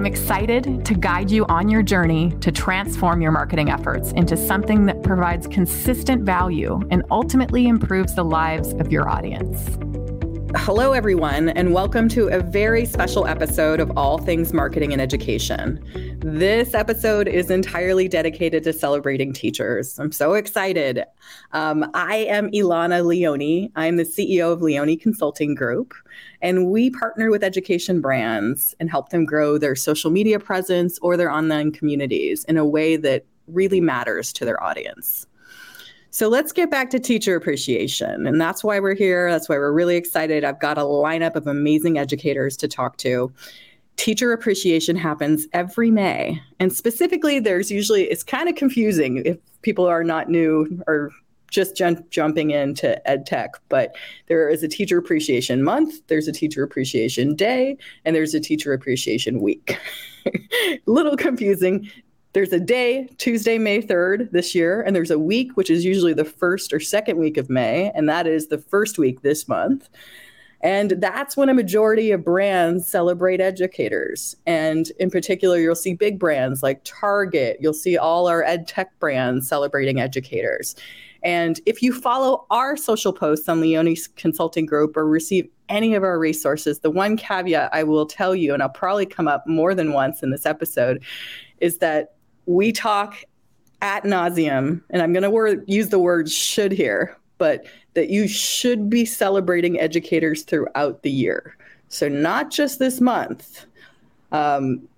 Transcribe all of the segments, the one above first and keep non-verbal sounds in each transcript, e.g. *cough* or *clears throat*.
I'm excited to guide you on your journey to transform your marketing efforts into something that provides consistent value and ultimately improves the lives of your audience. Hello, everyone, and welcome to a very special episode of All Things Marketing and Education. This episode is entirely dedicated to celebrating teachers. I'm so excited. Um, I am Ilana Leone. I'm the CEO of Leone Consulting Group, and we partner with education brands and help them grow their social media presence or their online communities in a way that really matters to their audience. So let's get back to teacher appreciation. And that's why we're here. That's why we're really excited. I've got a lineup of amazing educators to talk to. Teacher appreciation happens every May. And specifically, there's usually, it's kind of confusing if people are not new or just jump, jumping into ed tech, but there is a teacher appreciation month, there's a teacher appreciation day, and there's a teacher appreciation week. *laughs* little confusing there's a day, Tuesday, May 3rd this year, and there's a week, which is usually the first or second week of May, and that is the first week this month. And that's when a majority of brands celebrate educators. And in particular, you'll see big brands like Target, you'll see all our ed tech brands celebrating educators. And if you follow our social posts on Leone's Consulting Group or receive any of our resources, the one caveat I will tell you, and I'll probably come up more than once in this episode, is that we talk at nauseum, and I'm going to use the word should here, but that you should be celebrating educators throughout the year. So, not just this month. Um,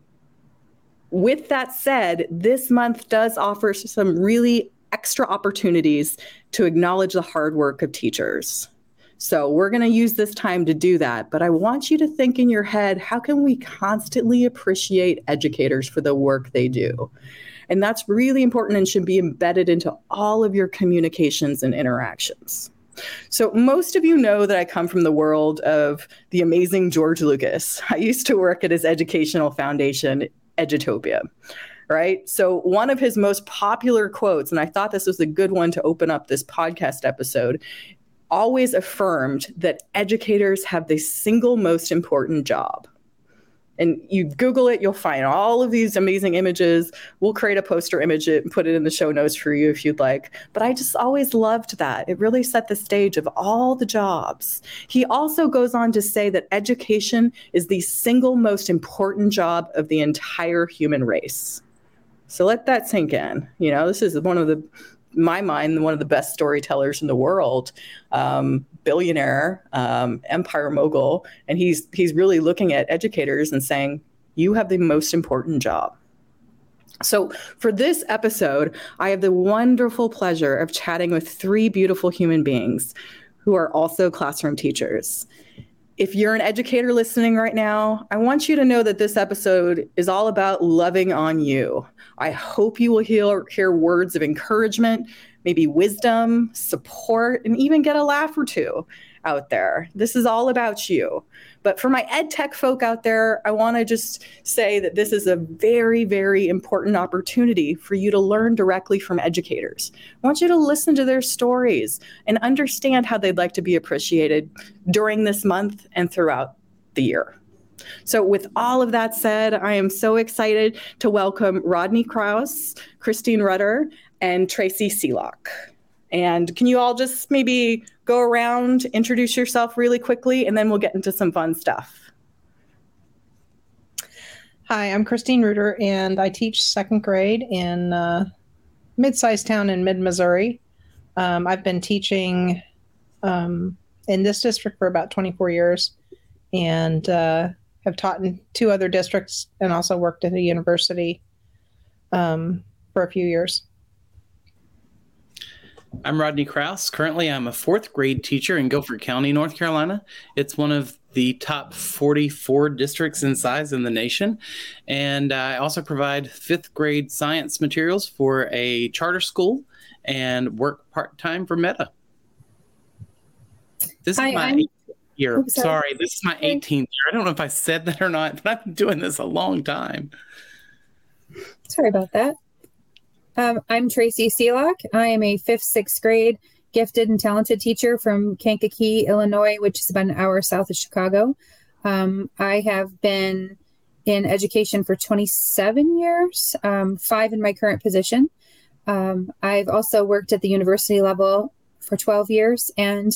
with that said, this month does offer some really extra opportunities to acknowledge the hard work of teachers. So, we're going to use this time to do that. But I want you to think in your head how can we constantly appreciate educators for the work they do? And that's really important and should be embedded into all of your communications and interactions. So, most of you know that I come from the world of the amazing George Lucas. I used to work at his educational foundation, Edutopia, right? So, one of his most popular quotes, and I thought this was a good one to open up this podcast episode, always affirmed that educators have the single most important job. And you google it you'll find all of these amazing images. We'll create a poster image and put it in the show notes for you if you'd like. But i just always loved that. It really set the stage of all the jobs. He also goes on to say that education is the single most important job of the entire human race. So let that sink in. You know this is one of the my mind, one of the best storytellers in the world, um, billionaire, um, empire mogul, and he's he's really looking at educators and saying, "You have the most important job." So, for this episode, I have the wonderful pleasure of chatting with three beautiful human beings who are also classroom teachers. If you're an educator listening right now, I want you to know that this episode is all about loving on you. I hope you will hear, hear words of encouragement, maybe wisdom, support, and even get a laugh or two out there. This is all about you. But for my ed tech folk out there, I want to just say that this is a very, very important opportunity for you to learn directly from educators. I want you to listen to their stories and understand how they'd like to be appreciated during this month and throughout the year. So, with all of that said, I am so excited to welcome Rodney Krause, Christine Reuter, and Tracy Seelock. And can you all just maybe go around, introduce yourself really quickly, and then we'll get into some fun stuff. Hi, I'm Christine Reuter, and I teach second grade in a mid-sized town in mid-Missouri. Um, I've been teaching um, in this district for about 24 years, and uh, have taught in two other districts, and also worked at a university um, for a few years. I'm Rodney Kraus. Currently, I'm a fourth grade teacher in Guilford County, North Carolina. It's one of the top 44 districts in size in the nation. And I also provide fifth grade science materials for a charter school and work part time for Meta. This Hi, is my I'm... year. Oops, sorry. sorry, this is my 18th year. I don't know if I said that or not, but I've been doing this a long time. Sorry about that. Um, I'm Tracy Seelock. I am a fifth, sixth grade gifted and talented teacher from Kankakee, Illinois, which is about an hour south of Chicago. Um, I have been in education for 27 years, um, five in my current position. Um, I've also worked at the university level for 12 years and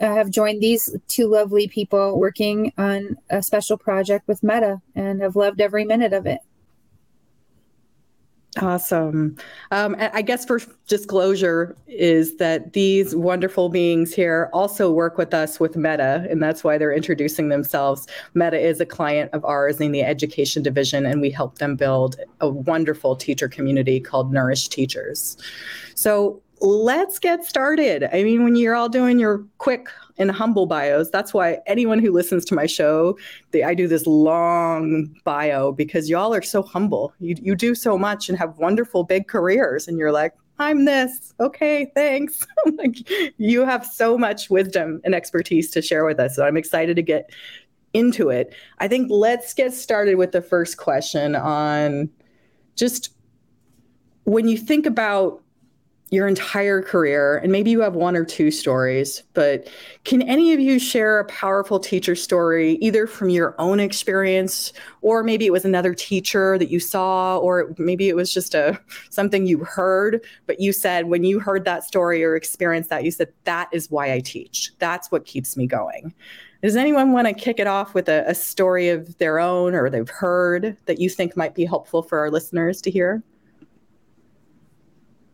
I have joined these two lovely people working on a special project with Meta and have loved every minute of it. Awesome. Um, I guess for disclosure is that these wonderful beings here also work with us with Meta, and that's why they're introducing themselves. Meta is a client of ours in the education division, and we help them build a wonderful teacher community called Nourish Teachers. So let's get started. I mean, when you're all doing your quick and humble bios, that's why anyone who listens to my show, they, I do this long bio because y'all are so humble. You, you do so much and have wonderful big careers, and you're like, I'm this. Okay, thanks. *laughs* like, you have so much wisdom and expertise to share with us. So I'm excited to get into it. I think let's get started with the first question on just when you think about your entire career, and maybe you have one or two stories, but can any of you share a powerful teacher story, either from your own experience, or maybe it was another teacher that you saw, or maybe it was just a something you heard, but you said when you heard that story or experienced that, you said, that is why I teach. That's what keeps me going. Does anyone want to kick it off with a, a story of their own or they've heard that you think might be helpful for our listeners to hear?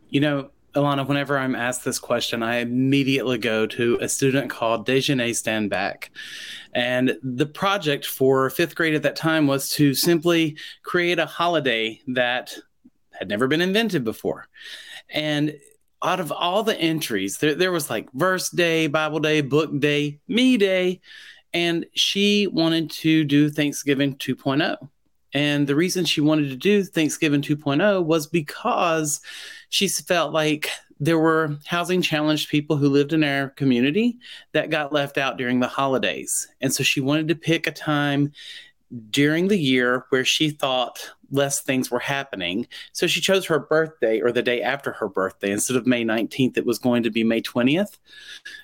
You know, Ilana, whenever I'm asked this question, I immediately go to a student called Dejeuner Stand Back. And the project for fifth grade at that time was to simply create a holiday that had never been invented before. And out of all the entries, there, there was like verse day, Bible day, book day, me day. And she wanted to do Thanksgiving 2.0. And the reason she wanted to do Thanksgiving 2.0 was because she felt like there were housing challenged people who lived in our community that got left out during the holidays. And so she wanted to pick a time during the year where she thought less things were happening. So she chose her birthday or the day after her birthday. Instead of May 19th, it was going to be May 20th.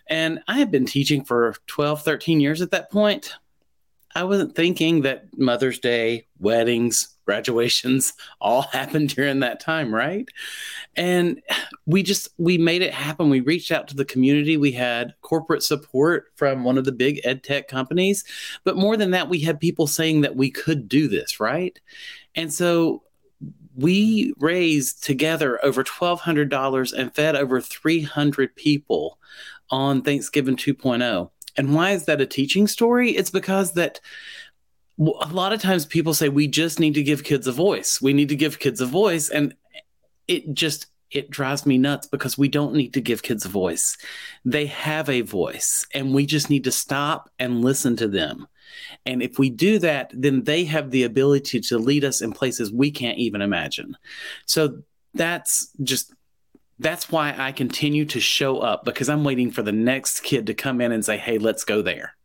And I had been teaching for 12, 13 years at that point. I wasn't thinking that Mother's Day, weddings, graduations all *laughs* happened during that time, right? And we just we made it happen. We reached out to the community. We had corporate support from one of the big ed tech companies, but more than that, we had people saying that we could do this, right? And so we raised together over $1,200 and fed over 300 people on Thanksgiving 2.0. And why is that a teaching story? It's because that a lot of times people say we just need to give kids a voice. We need to give kids a voice and it just it drives me nuts because we don't need to give kids a voice. They have a voice and we just need to stop and listen to them. And if we do that, then they have the ability to lead us in places we can't even imagine. So that's just that's why I continue to show up because I'm waiting for the next kid to come in and say, hey, let's go there.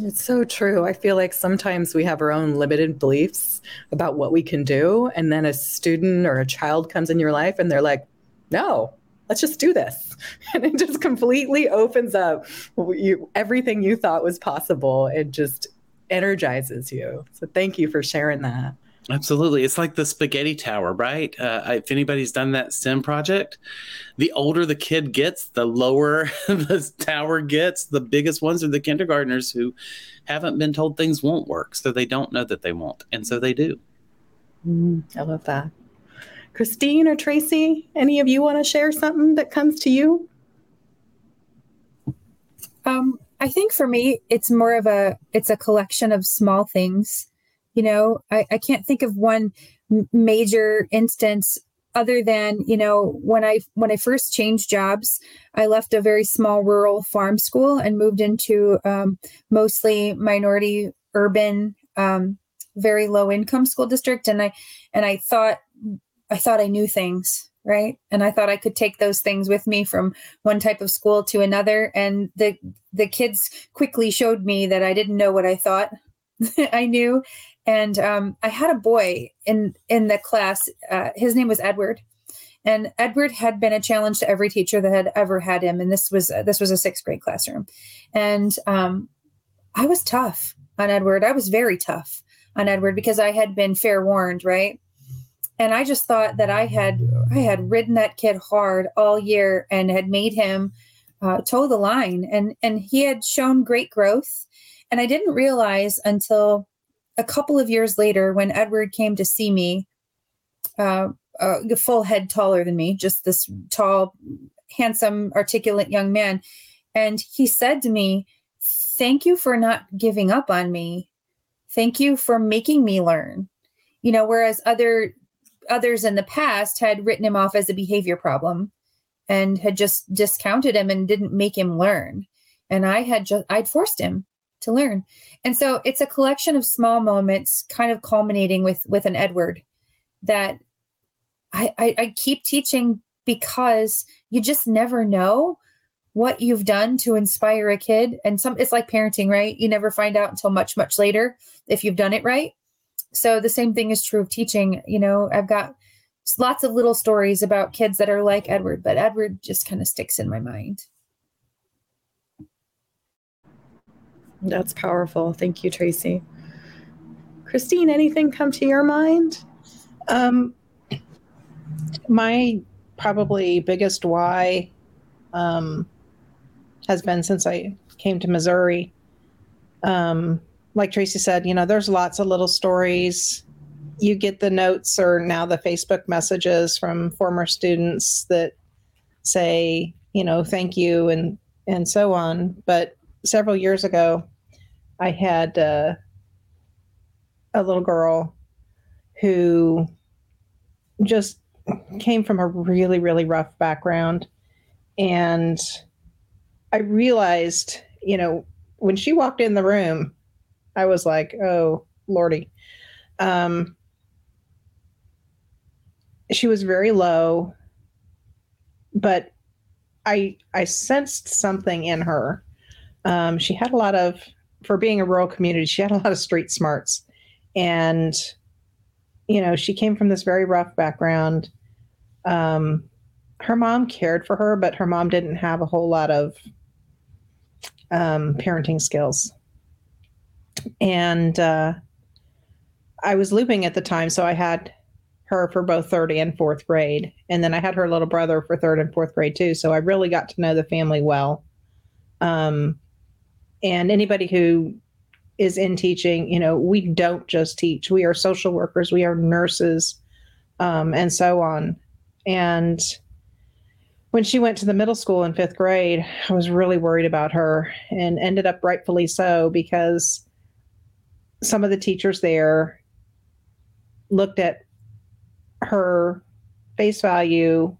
It's so true. I feel like sometimes we have our own limited beliefs about what we can do. And then a student or a child comes in your life and they're like, no, let's just do this. *laughs* And it just completely opens up you, everything you thought was possible. It just energizes you. So thank you for sharing that. Absolutely. It's like the spaghetti tower, right? Uh, if anybody's done that STEM project, the older the kid gets, the lower *laughs* the tower gets. The biggest ones are the kindergartners who haven't been told things won't work. So they don't know that they won't. And so they do. Mm, I love that. Christine or Tracy, any of you want to share something that comes to you? Um, I think for me, it's more of a it's a collection of small things you know, I, I can't think of one major instance other than you know when i when i first changed jobs i left a very small rural farm school and moved into um, mostly minority urban um, very low income school district. And i and i thought i thought i knew things right? And i thought i could take those things with me from one type of school to another. And the the kids quickly showed me that i didn't know what i thought *laughs* i knew and um, I had a boy in in the class. Uh, his name was Edward, and Edward had been a challenge to every teacher that had ever had him. And this was uh, this was a sixth grade classroom, and um, I was tough on Edward. I was very tough on Edward because I had been fair warned, right? And I just thought that I had I had ridden that kid hard all year and had made him uh, toe the line, and and he had shown great growth. And I didn't realize until a couple of years later, when Edward came to see me, uh, a full head taller than me, just this tall, handsome, articulate young man, and he said to me, "Thank you for not giving up on me. Thank you for making me learn." You know, whereas other others in the past had written him off as a behavior problem and had just discounted him and didn't make him learn. And I had just I'd forced him to learn. And so it's a collection of small moments, kind of culminating with with an Edward that I, I, I keep teaching because you just never know what you've done to inspire a kid. And some it's like parenting, right? You never find out until much, much later if you've done it right. So the same thing is true of teaching. You know, I've got lots of little stories about kids that are like Edward, but Edward just kind of sticks in my mind. That's powerful. Thank you, Tracy. Christine, anything come to your mind? Um, my probably biggest why um, has been since I came to Missouri. Um, like Tracy said, you know, there's lots of little stories. You get the notes or now the Facebook messages from former students that say, you know, thank you and and so on. But several years ago, I had uh, a little girl who just came from a really, really rough background. And I realized, you know, when she walked in the room, I was like, oh, Lordy. Um, she was very low, but I I sensed something in her. Um, she had a lot of for being a rural community, she had a lot of street smarts. And, you know, she came from this very rough background. Um, her mom cared for her, but her mom didn't have a whole lot of um, parenting skills. And uh, I was looping at the time, so I had her for both third and fourth grade. And then I had her little brother for third and fourth grade too. So I really got to know the family well. Um, and anybody who is in teaching, you know, we don't just teach. We are social workers, we are nurses, um, and so on. And when she went to the middle school in fifth grade, I was really worried about her and ended up rightfully so because some of the teachers there looked at her face value,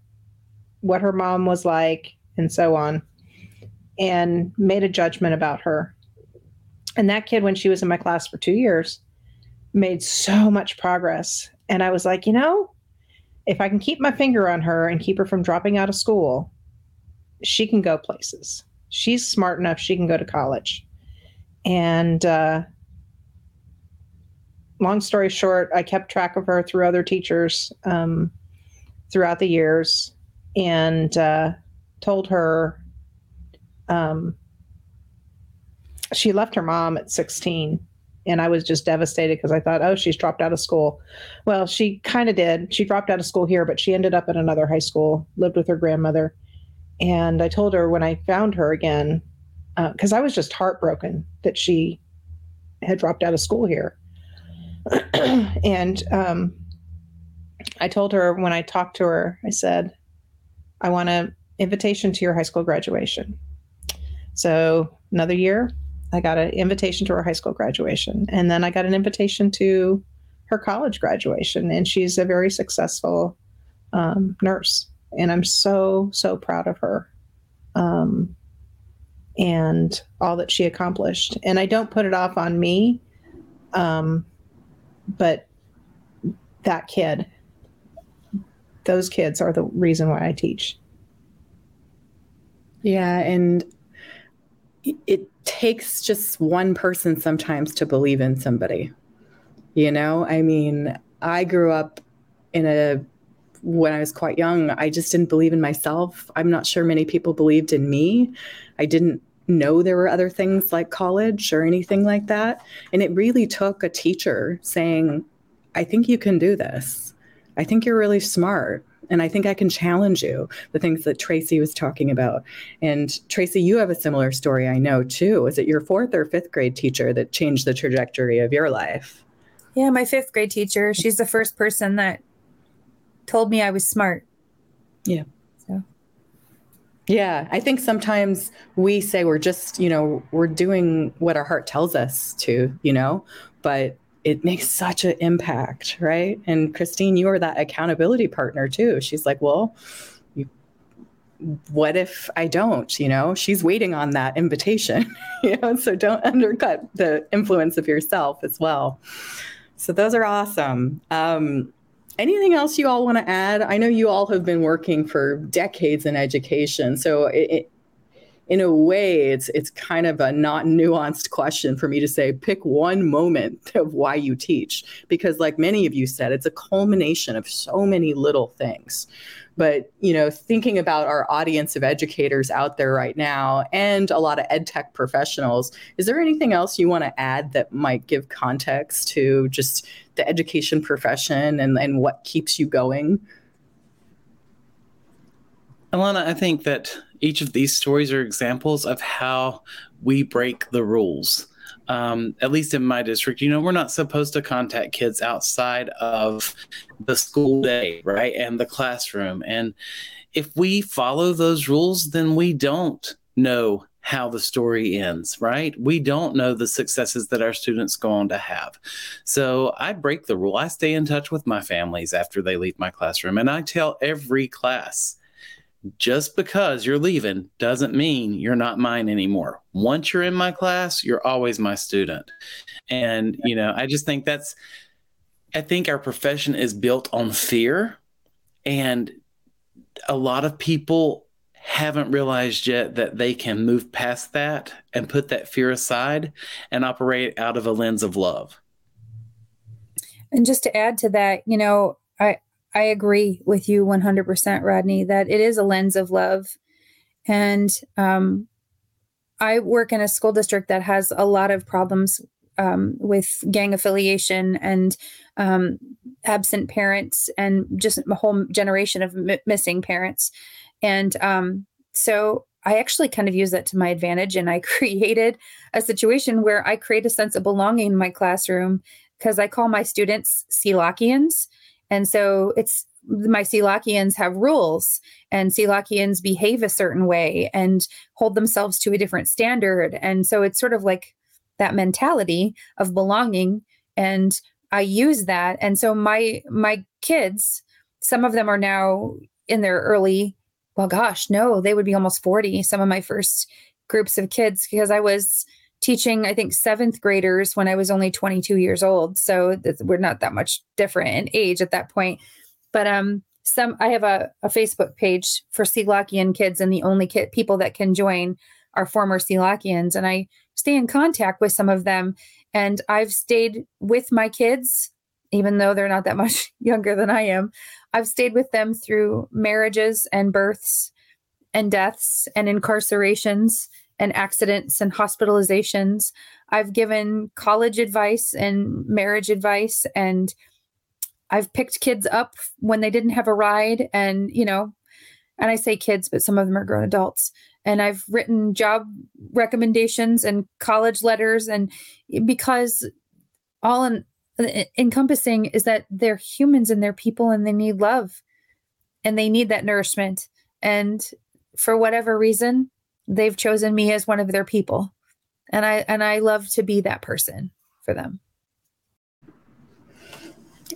what her mom was like, and so on and made a judgment about her. And that kid, when she was in my class for two years, made so much progress. And I was like, you know, if I can keep my finger on her and keep her from dropping out of school, she can go places. She's smart enough, she can go to college. And uh, long story short, I kept track of her through other teachers um, throughout the years and uh, told her um, she left her mom at 16 and I was just devastated because I thought, oh, she's dropped out of school. Well, she kind of did. She dropped out of school here, but she ended up at another high school, lived with her grandmother. And I told her when I found her again, because uh, I was just heartbroken that she had dropped out of school here. *clears throat* and um, I told her when I talked to her, I said, I want an invitation to your high school graduation. So another year, I got an invitation to her high school graduation. And then I got an invitation to her college graduation. And she's a very successful um, nurse, and I'm so so proud of her, um, and all that she accomplished. And I don't put it off on me, um, but that kid, those kids are the reason why I teach. Yeah, and it takes just one person sometimes to believe in somebody. You know, I mean, I grew up in a when I was quite young, I just didn't believe in myself. I'm not sure many people believed in me. I didn't know there were other things like college or anything like that. And it really took a teacher saying, I think you can do this. I think you're really smart. And I think I can challenge you, the things that Tracy was talking about. And Tracy, you have a similar story, I know too. Was it your fourth or fifth grade teacher that changed the trajectory of your life? Yeah, my fifth grade teacher. She's the first person that told me I was smart. Yeah. So. Yeah, I think sometimes we say we're just, you know, we're doing what our heart tells us to, you know, but it makes such an impact, right? And Christine, you are that accountability partner too. She's like, well, you, what if I don't? You know, she's waiting on that invitation, *laughs* you know, so don't undercut the influence of yourself as well. So those are awesome. Um, anything else you all want to add? I know you all have been working for decades in education. So it, in a way, it's it's kind of a not nuanced question for me to say pick one moment *laughs* of why you teach, because like many of you said, it's a culmination of so many little things. But you know, thinking about our audience of educators out there right now and a lot of ed tech professionals, is there anything else you want to add that might give context to just the education profession and, and what keeps you going? Ilana, I think that each of these stories are examples of how we break the rules um, at least in my district, you know, we're not supposed to contact kids outside of the school day, right? And the classroom. And if we follow those rules, then we don't know how the story ends, right? We don't know the successes that our students go on to have. So I break the rule. I stay in touch with my families after they leave my classroom. And I tell every class, just because you're leaving doesn't mean you're not mine anymore. Once you're in my class, you're always my student. And, you know, I just think that's, I think our profession is built on fear. And a lot of people haven't realized yet that they can move past that and put that fear aside and operate out of a lens of love. And just to add to that, you know, I, I agree with you 100%, Rodney, that it is a lens of love. And um, I work in a school district that has a lot of problems um, with gang affiliation and um, absent parents and just a whole generation of m- missing parents. And um, so I actually kind of use that to my advantage. And I *laughs* created a situation where I create a sense of belonging in my classroom because I call my students Sealakians and so it's my Sealakians have rules and Sealakians behave a certain way and hold themselves to a different standard. And so it's sort of like that mentality of belonging. And I use that. And so my my kids, some of them are now in their early, well, gosh, no, they would be almost 40. Some of my first groups of kids, because I was teaching, I think, seventh graders when I was only 22 years old. So we're not that much different in age at that point. But um, some I have a, a Facebook page for Sealakian kids, and the only kid, people that can join are former Sealakians. And I stay in contact with some of them. And I've stayed with my kids, even though they're not that much *laughs* younger than I am. I've stayed with them through marriages and births and deaths and incarcerations and accidents and hospitalizations. I've given college advice and marriage advice and I've picked kids up when they didn't have a ride and you know and I say kids but some of them are grown adults and I've written job recommendations and college letters and because all in, encompassing is that they're humans and they're people and they need love and they need that nourishment and for whatever reason they've chosen me as one of their people and i and i love to be that person for them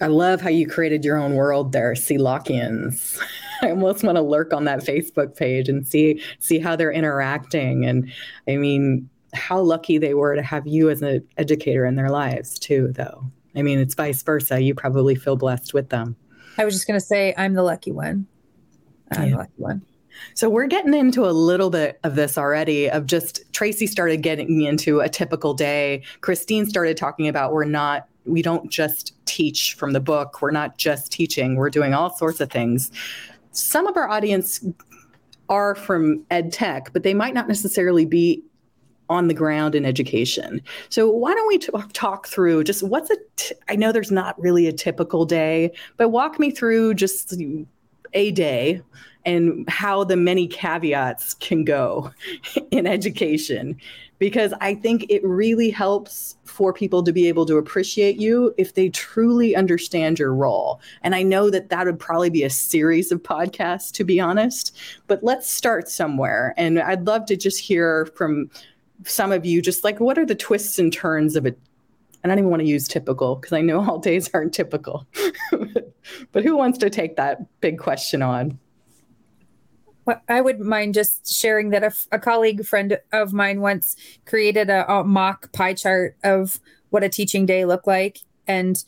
I love how you created your own world there, Sealockians. *laughs* I almost want to lurk on that Facebook page and see see how they're interacting. And I mean, how lucky they were to have you as an educator in their lives too, though. I mean, it's vice versa. You probably feel blessed with them. I was just going to say, I'm the lucky one. I'm yeah. the lucky one. So we're getting into a little bit of this already of just Tracy started getting into a typical day. Christine started talking about we're not we don't just teach from the book. We're not just teaching. We're doing all sorts of things. Some of our audience are from ed tech, but they might not necessarily be on the ground in education. So why don't we t- talk through just what's a? T- I know there's not really a typical day, but walk me through just a day and how the many caveats can go *laughs* in education because I think it really helps for people to be able to appreciate you if they truly understand your role. And I know that that would probably be a series of podcasts, to be honest, but let's start somewhere. And I'd love to just hear from some of you just like what are the twists and turns of it I don't even want to use typical because I know *laughs* all days aren't typical. *laughs* but who wants to take that big question on? I would mind just sharing that a, a colleague friend of mine once created a, a mock pie chart of what a teaching day looked like. And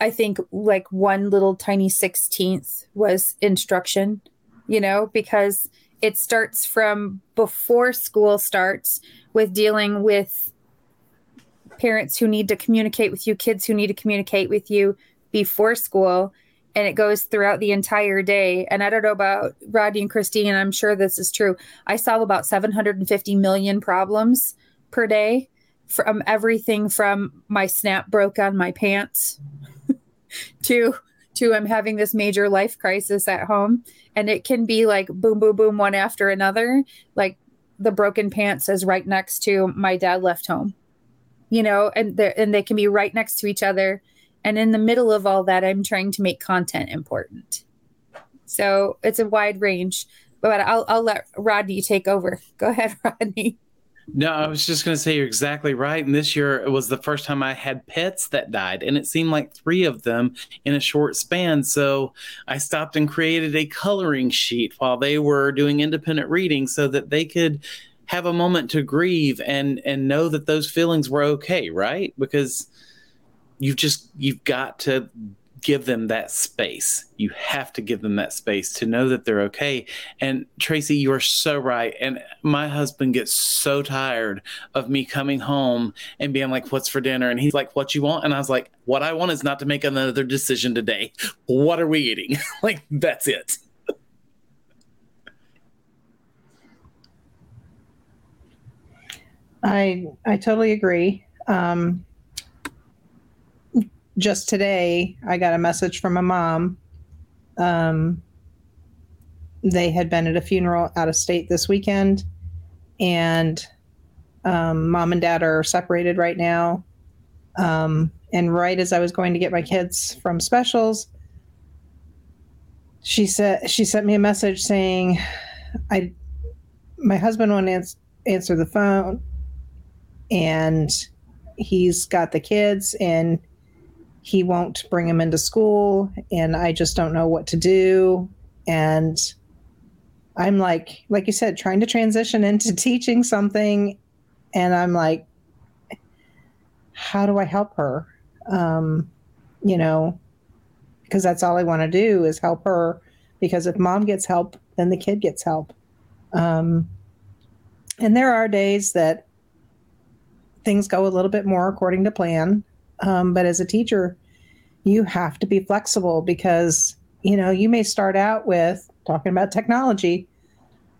I think like one little tiny 16th was instruction, you know, because it starts from before school starts with dealing with parents who need to communicate with you, kids who need to communicate with you before school and it goes throughout the entire day. And I don't know about Rodney and Christine, and I'm sure this is true. I solve about 750 million problems per day from everything from my snap broke on my pants *laughs* to to I'm having this major life crisis at home. And it can be like boom, boom, boom, one after another. Like the broken pants is right next to my dad left home. You know, and they and they can be right next to each other and in the middle of all that, I'm trying to make content important. So it's a wide range, but I'll, I'll let Rodney take over. *laughs* Go ahead, Rodney. No, I was just going to say you're exactly right. And this year it was the first time I had pets that died, and it seemed like three of them in a short span. So I stopped and created a coloring sheet while they were doing independent reading so that they could have a moment to grieve and and know that those feelings were okay, right? Because you've just you've got to give them that space. You have to give them that space to know that they're okay. And Tracy, you are so right. And my husband gets so tired of me coming home and being like, What's for dinner? And he's like, What you want? And I was like, What I want is not to make another decision today. What are we eating? *laughs* like, that's it. I I totally agree. Um, just today, I got a message from a mom. Um, they had been at a funeral out of state this weekend, and um, mom and dad are separated right now. Um, and right as I was going to get my kids from specials, she said she sent me a message saying, "I, my husband won't ans- answer the phone, and he's got the kids, and he won't bring him into school and I just don't know what to do. And I'm like, like you said, trying to transition into *laughs* teaching something. And I'm like, how do I help her? Um, you know, because that's all I want to do is help her. Because if mom gets help, then the kid gets help. Um, and there are days that things go a little bit more according to plan. Um, but as a teacher, you have to be flexible because, you know, you may start out with talking about technology.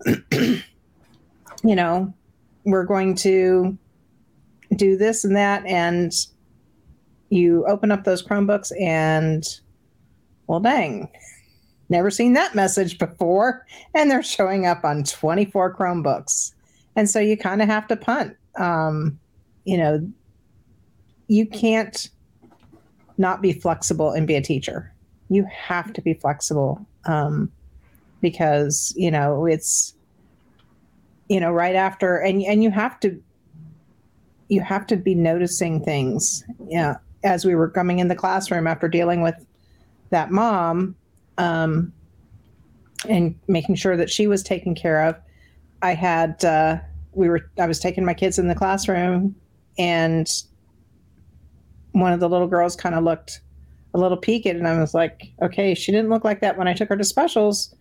*clears throat* you know, we're going to do this and that. And you open up those Chromebooks and, well, dang, never seen that message before. And they're showing up on 24 Chromebooks. And so you kind of have to punt. Um, you know, you can't not be flexible and be a teacher. You have to be flexible um, because you know it's you know right after and and you have to you have to be noticing things. Yeah, as we were coming in the classroom after dealing with that mom um, and making sure that she was taken care of, I had uh, we were I was taking my kids in the classroom, and one of the little girls kind of looked a little peaked, and I was like, "Okay, she didn't look like that when I took her to specials.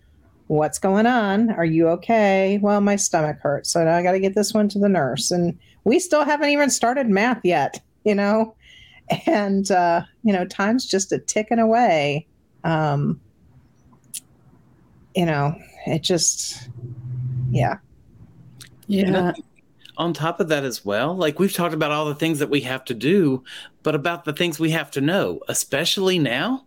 What's going on? Are you okay?" Well, my stomach hurts, so now I got to get this one to the nurse, and we still haven't even started math yet, you know, and uh, you know, time's just a ticking away. Um, you know, it just, yeah. Yeah. On top of that, as well, like we've talked about all the things that we have to do, but about the things we have to know, especially now.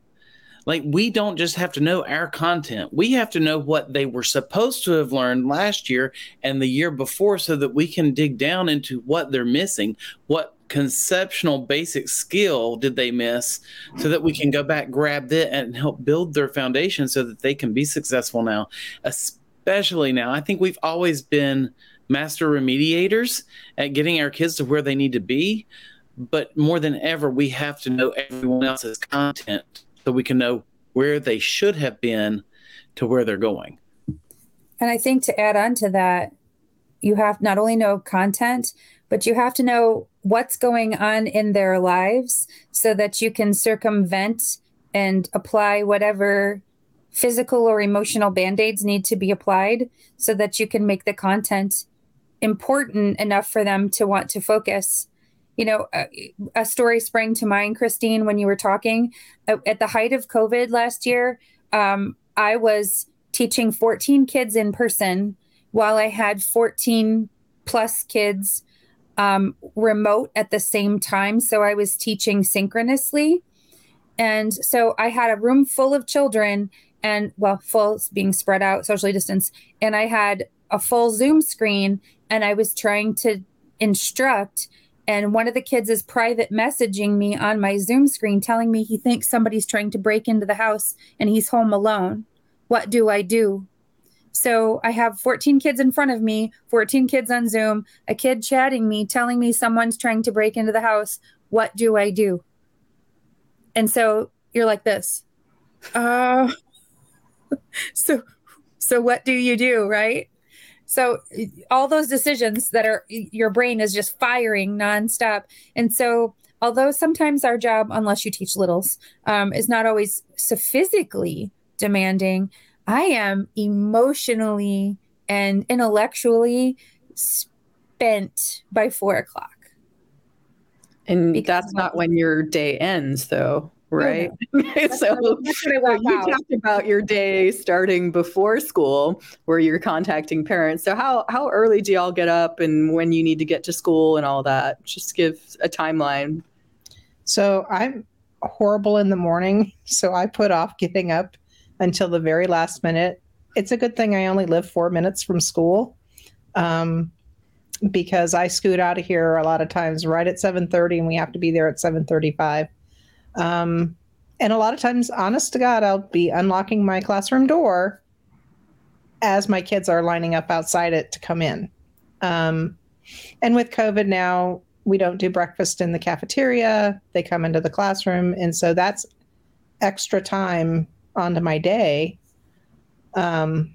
Like, we don't just have to know our content, we have to know what they were supposed to have learned last year and the year before so that we can dig down into what they're missing, what conceptual basic skill did they miss so that we can go back grab it and help build their foundation so that they can be successful now. Especially now i think we've always been master remediators at getting our kids to where they need to be but more than ever we have to know everyone else's content so we can know where they should have been to where they're going. And i think to add on to that you have not only know content but you have to know what's going on in their lives so that you can circumvent and apply whatever physical or emotional band-aids need to be applied so that you can make the content important enough for them to want to focus you know a, a story sprang to mind christine when you were talking at the height of covid last year um, i was teaching 14 kids in person while i had 14 plus kids um, remote at the same time. So I was teaching synchronously. And so I had a room full of children and, well, full being spread out, socially distanced. And I had a full Zoom screen and I was trying to instruct. And one of the kids is private messaging me on my Zoom screen telling me he thinks somebody's trying to break into the house and he's home alone. What do I do? So I have 14 kids in front of me, 14 kids on Zoom, a kid chatting me, telling me someone's trying to break into the house. What do I do? And so you're like this. Uh *laughs* so so what do you do, right? So all those decisions that are your brain is just firing nonstop. And so although sometimes our job, unless you teach littles, um, is not always so physically demanding, I am emotionally and intellectually spent by four o'clock. And because that's not when your day ends, though, right? No. *laughs* so you talked about your day starting before school, where you're contacting parents. So how how early do y'all get up, and when you need to get to school, and all that? Just give a timeline. So I'm horrible in the morning, so I put off getting up until the very last minute. It's a good thing I only live four minutes from school. Um, because I scoot out of here a lot of times right at 7:30 and we have to be there at 7:35. Um, and a lot of times, honest to God, I'll be unlocking my classroom door as my kids are lining up outside it to come in. Um, and with COVID now, we don't do breakfast in the cafeteria. They come into the classroom, and so that's extra time onto my day. Um,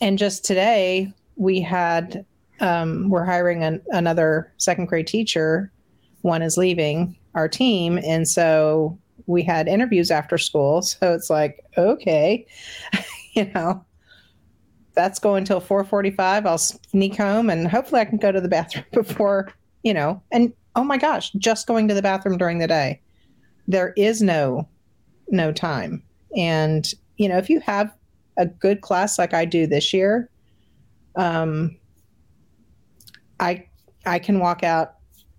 and just today, we had um, we're hiring an, another second grade teacher. One is leaving our team, and so we had interviews after school. *laughs* So it's like, okay, *laughs* you know, that's going till 4:45. I'll sneak home, and hopefully, I can go to the *laughs* bathroom before you know. And oh my gosh, just going to the bathroom during the day, there is no no time. And, you know, if you have a good class like I do this year, um, I I can walk out,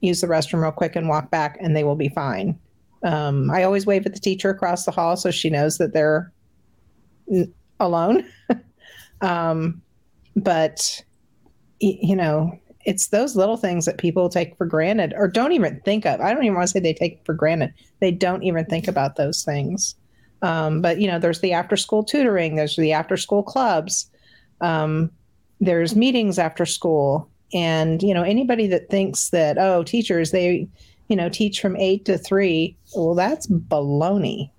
use the restroom real quick, and walk back, and they will be fine. Um, I always wave at the teacher across the hall so she knows that they're alone. *laughs* um, but you know, it's those little things that people take for granted or don't even think of. I don't even want to say they take for granted. They don't even think about those things. Um, but you know, there's the after school tutoring, there's the after school clubs, um, there's meetings after school, and you know, anybody that thinks that oh, teachers they you know, teach from eight to three. Well, that's baloney.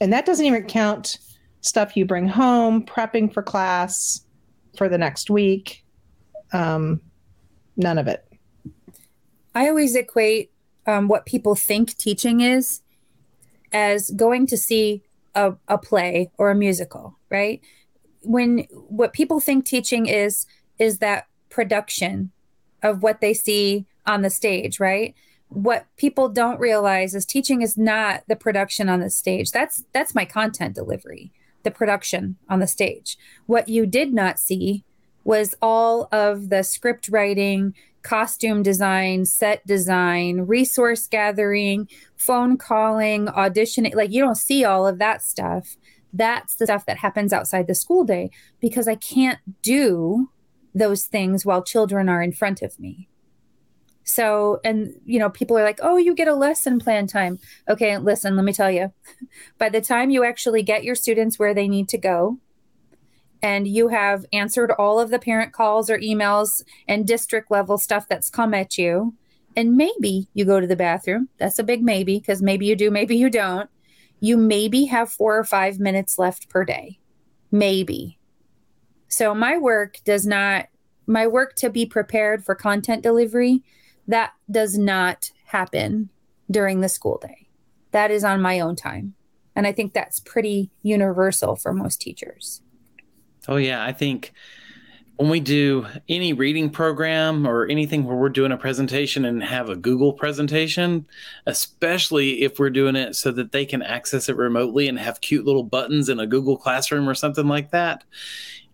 And that doesn't even count stuff you bring home, prepping for class for the next week. Um, none of it. I always equate um, what people think teaching is as going to see a, a play or a musical, right? When what people think teaching is, is that production of what they see on the stage, right? What people don't realize is teaching is not the production on the stage. That's that's my content delivery, the production on the stage. What you did not see was all of the script writing, costume design, set design, resource gathering, phone calling, auditioning. Like you don't see all of that stuff. That's the stuff that happens outside the school day because I can't do those things while children are in front of me. So, and you know, people are like, oh, you get a lesson plan time. Okay, listen, let me tell you, *laughs* by the time you actually get your students where they need to go, and you have answered all of the parent calls or emails and district level stuff that's come at you, and maybe you go to the bathroom, that's a big maybe, because maybe you do, maybe you don't. You maybe have four or five minutes left per day. Maybe. So, my work does not, my work to be prepared for content delivery, that does not happen during the school day. That is on my own time. And I think that's pretty universal for most teachers. Oh yeah, I think when we do any reading program or anything where we're doing a presentation and have a Google presentation, especially if we're doing it so that they can access it remotely and have cute little buttons in a Google Classroom or something like that,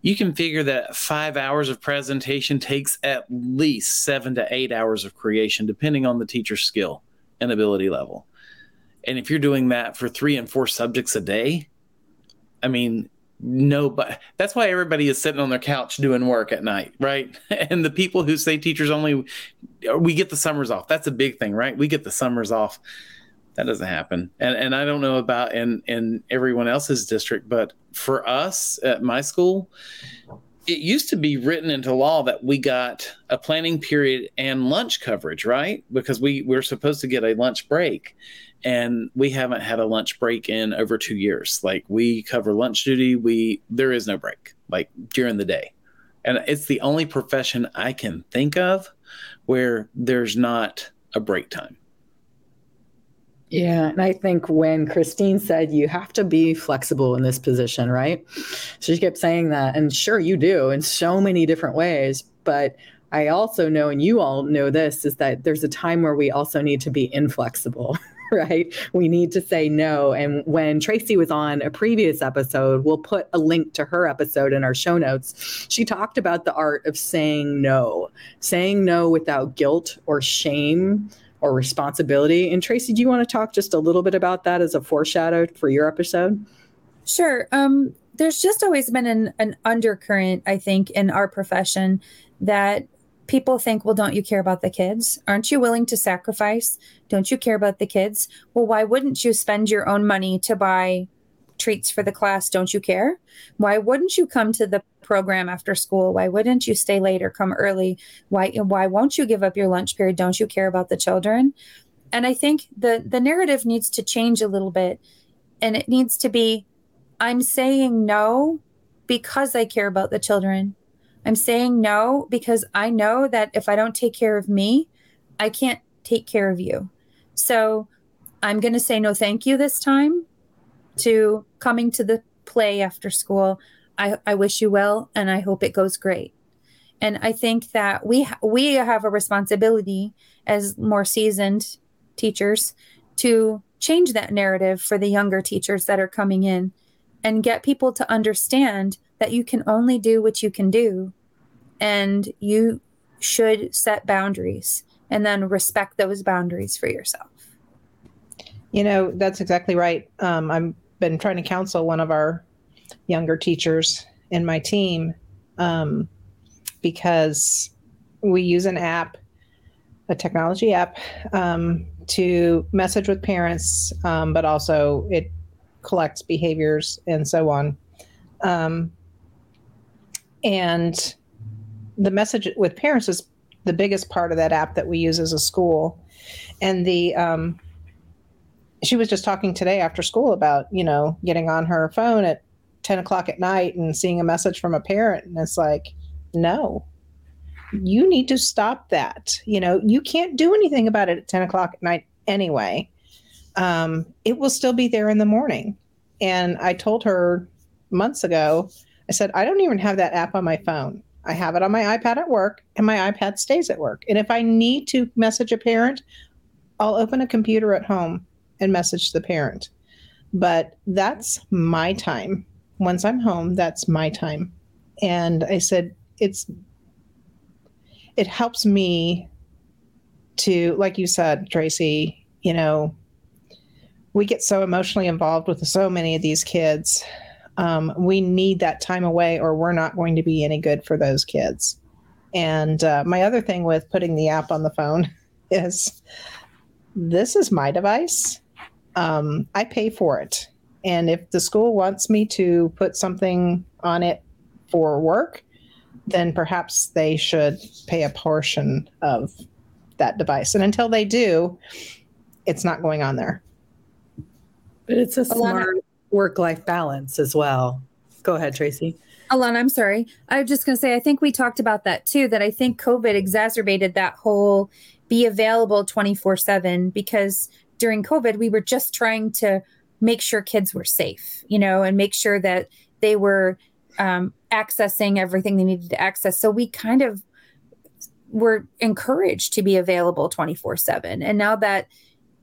you can figure that five hours of presentation takes at least seven to eight hours of creation, depending on the teacher's skill and ability level. And if you're doing that for three and four subjects a day, I mean, nobody that's why everybody is sitting on their couch doing work at night right? *laughs* And the people who say teachers only we get the summers off. That's a big thing right? We get the summers off that doesn't happen and and i don't know about in in everyone else's district but for us at my school it used to be written into law that we got a planning period and lunch coverage right because we we're supposed to get a lunch break and we haven't had a lunch break in over two years. Like we cover lunch duty, we there is no break like during the day, and it's the only profession I can think of where there's not a break time. Yeah, and I think when Christine said you have to be flexible in this position, right? So she kept saying that, and sure you do in so many different ways, but I also know, and you all know this, is that there's a time where we also need to be inflexible, *laughs* right? We need to say no. And when Tracy was on a previous episode, we'll put a link to her episode in our show notes. She talked about the art of saying no, saying no without guilt or shame or responsibility. And Tracy, do you want to talk just a little bit about that as a foreshadow for your episode? Sure. Um, there's just always been an, an undercurrent, I think, in our profession that people think, well, don't you care about the kids? Aren't you willing to sacrifice? Don't you care about the kids? Well, why wouldn't you spend your own money to buy treats for the class? Don't you care? Why wouldn't you come to the program after school? Why wouldn't you stay late or come early? Why why won't you give up your lunch period? Don't you care about the children? And I think the the narrative needs to change a little bit and it needs to be I'm saying no because I care about the children. I'm saying no because I know that if I don't take care of me, I can't take care of you. So I'm going to say no thank you this time to coming to the play after school. I, I wish you well and I hope it goes great. And I think that we we have a responsibility as more seasoned teachers to change that narrative for the younger teachers that are coming in and get people to understand that you can only do what you can do and you should set boundaries and then respect those boundaries for yourself. You know, that's exactly right. Um, I've been trying to counsel one of our younger teachers in my team um, because we use an app, a technology app, um, to message with parents, um, but also it collects behaviors and so on. Um, and the message with parents is the biggest part of that app that we use as a school. And the um, she was just talking today after school about you know getting on her phone at 10 o'clock at night and seeing a message from a parent and it's like no. You need to stop that. You know you can't do anything about it at 10 o'clock at night anyway. Um, it will still be there in the morning. And i told her months ago i said i don't even have that app on my phone. I have it on my ipad at work and my ipad stays at work. And if i need to message a parent i'll open a computer at home and message the parent. But that's my time. Once I'm home, that's my time. And I said, it's, it helps me to, like you said, Tracy, you know, we get so emotionally involved with so many of these kids. Um, we need that time away, or we're not going to be any good for those kids. And uh, my other thing with putting the app on the phone *laughs* is this is my device um, I pay for it. And if the school wants me to put something on it for work, then perhaps they should pay a portion of that device. And until they do, it's not going on there. But it's a smart work life balance as well. Go ahead, Tracy. Ilana, I'm sorry. I was just going to say, I think we talked about that too, that I think COVID exacerbated that whole be available 24 7 because during COVID, we were just trying to make sure kids were safe, you know, and make sure that they were um, accessing everything they needed to access. So we kind of were encouraged to be available 24 7. And now that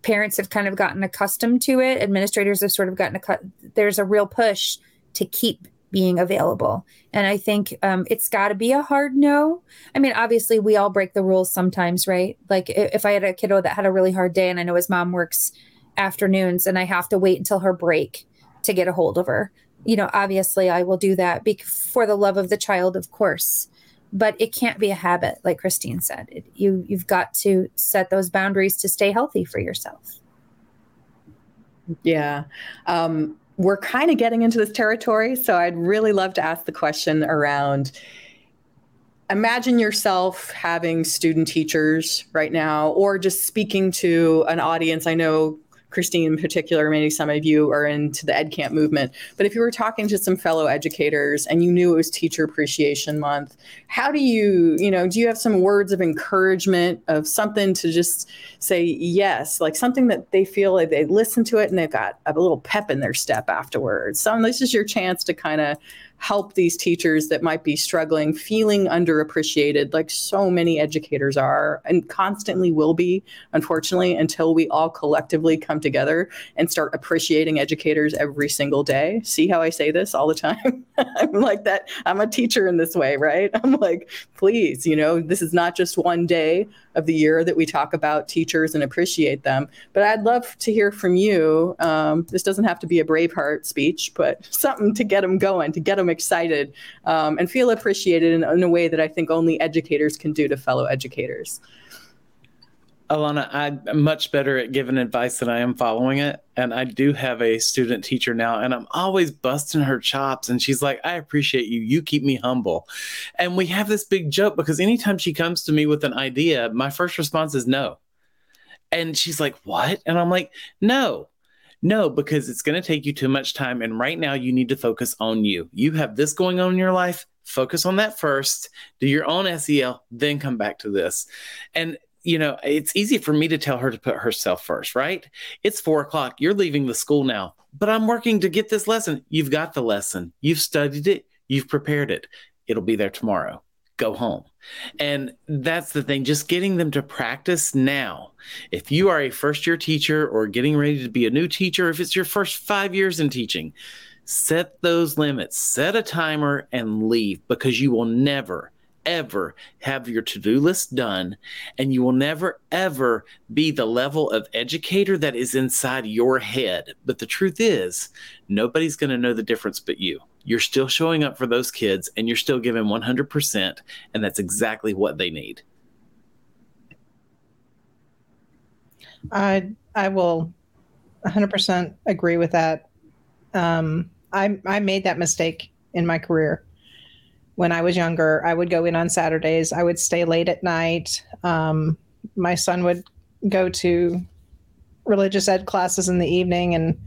parents have kind of gotten accustomed to it, administrators have sort of gotten a cut, there's a real push to keep being available. And I think um, it's got to be a hard no. I mean, obviously, we all break the rules sometimes, right? Like if I had a kiddo that had a really hard day and I know his mom works afternoons and I have to wait until her break to get a hold of her, you know, obviously I will do that be- for the love of the child, of course. But it can't be a habit, like Christine said. It, you you've got to set those boundaries to stay healthy for yourself. Yeah. Um, we're kind of getting into this territory. So I'd really love to ask the question around imagine yourself having student teachers right now, or just speaking to an audience. I know Christine in particular, maybe some of you are into the Ed Camp movement. But if you were talking to some fellow educators and you knew it was Teacher Appreciation Month, how do you, you know, do you have some words of encouragement of something to just say yes, like something that they feel like they listen to it and they've got a little pep in their step afterwards? So this is your chance to kind of help these teachers that might be struggling, feeling underappreciated, like so many educators are and constantly will be, unfortunately, until we all collectively come together and start appreciating educators every single day. See how I say this all the time? *laughs* I'm like that. I'm a teacher in this way, right? *laughs* I'm like, please, you know, this is not just one day of the year that we talk about teachers and appreciate them. But I'd love to hear from you. Um, this doesn't have to be a Braveheart speech, but something to get them going, to get them excited um, and feel appreciated in, in a way that I think only educators can do to fellow educators. Ilana, I'm much better at giving advice than I am following it. And I do have a student teacher now, and I'm always busting her chops. And she's like, I appreciate you. You keep me humble. And we have this big joke because anytime she comes to me with an idea, my first response is no. And she's like, What? And I'm like, No, no, because it's going to take you too much time. And right now, you need to focus on you. You have this going on in your life. Focus on that first, do your own SEL, then come back to this. And you know, it's easy for me to tell her to put herself first, right? It's four o'clock. You're leaving the school now, but I'm working to get this lesson. You've got the lesson. You've studied it. You've prepared it. It'll be there tomorrow. Go home. And that's the thing, just getting them to practice now. If you are a first year teacher or getting ready to be a new teacher, if it's your first five years in teaching, set those limits, set a timer, and leave because you will never ever have your to do list done, and you will never, ever be the level of educator that is inside your head. But the truth is, nobody's going to know the difference but you. You're still showing up for those kids and you're still giving 100%, and that's exactly what they need. I I will 100% agree with that. Um, I I made that mistake in my career when I was younger. I would go in on Saturdays. I would stay late at night. Um, my son would go to religious ed classes in the evening and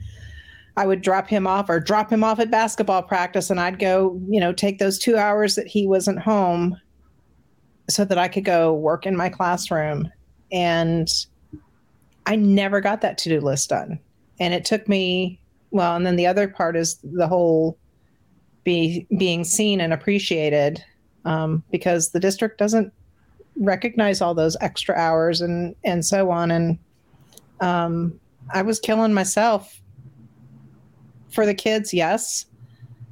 I would drop him off or drop him off at basketball practice and I'd go, you know, take those 2 hours that he wasn't home so that I could go work in my classroom and I never got that to-do list done. And it took me well, and then the other part is the whole be being seen and appreciated um, because the district doesn't recognize all those extra hours and and so on and um, i was killing myself for the kids yes.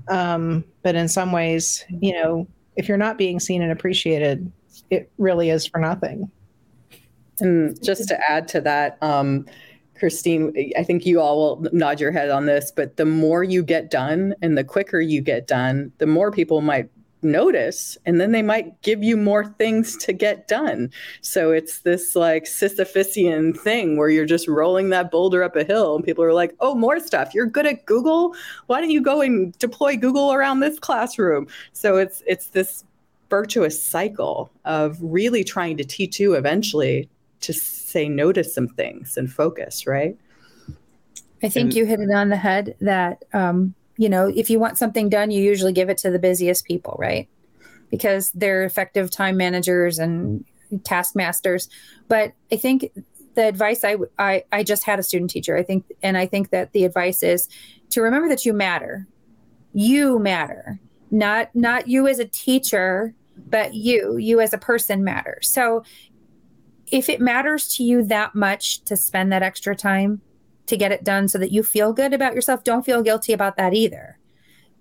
Um, but in some ways you know if you're not being seen and appreciated it really is for nothing. And just to add to that um, Christine, I think you all will nod your head on this, but the more you get done and the quicker you get done, the more people might notice and then they might give you more things to get done. So it's this like Sisyphusian thing where you're just rolling that boulder up a hill and people are like, "Oh, more stuff. You're good at Google. Why don't you go and deploy Google around this classroom?" So it's it's this virtuous cycle of really trying to teach you eventually to say no to some things and focus, right? I think and, you hit it on the head that, um, you know, if you want something done, you usually give it to the busiest people, right? Because they're effective time managers and taskmasters. But I think the advice I, I, I just had a student teacher, I think, and I think that the advice is to remember that you matter. You matter, not, not you as a teacher, but you, you as a person matter. So if it matters to you that much to spend that extra time to get it done so that you feel good about yourself, don't feel guilty about that either.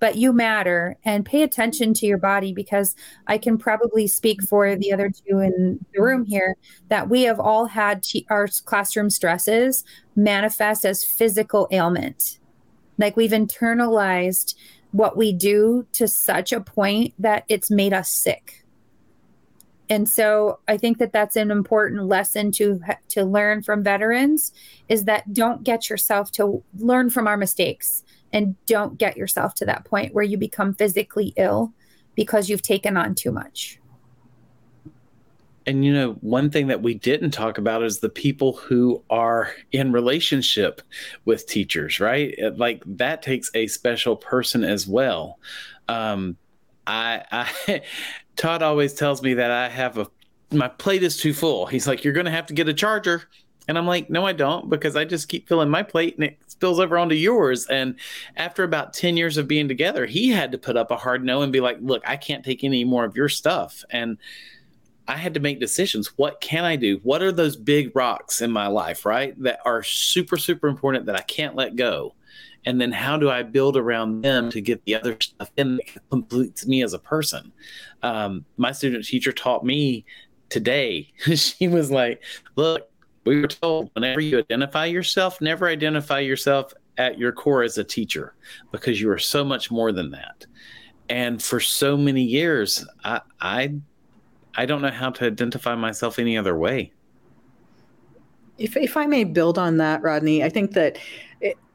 But you matter and pay attention to your body because I can probably speak for the other two in the room here that we have all had t- our classroom stresses manifest as physical ailment. Like we've internalized what we do to such a point that it's made us sick and so i think that that's an important lesson to to learn from veterans is that don't get yourself to learn from our mistakes and don't get yourself to that point where you become physically ill because you've taken on too much. And you know one thing that we didn't talk about is the people who are in relationship with teachers right? Like that takes a special person as well. Um I, I *laughs* Todd always tells me that I have a my plate is too full. He's like, "You're to have to get a charger," and I'm like, "No, I don't," because I just keep filling my plate and it spills over onto yours. And after about ten years of being together, he had to put up a hard no and be like, "Look, I can't take any more of your stuff." And I had to make decisions. What can I do? What are those big rocks in my life, right? That are super, super important that I can't let go and then how do I build around them to get the other stuff in that completes me as a person? Um, my student teacher taught me today. *laughs* she was like, "Look, we were told whenever you identify yourself, never identify yourself at your core as a teacher because you are so much more than that." And for so many years, I I, I don't know how to identify myself any other way. If, if I may build on that, Rodney, I think that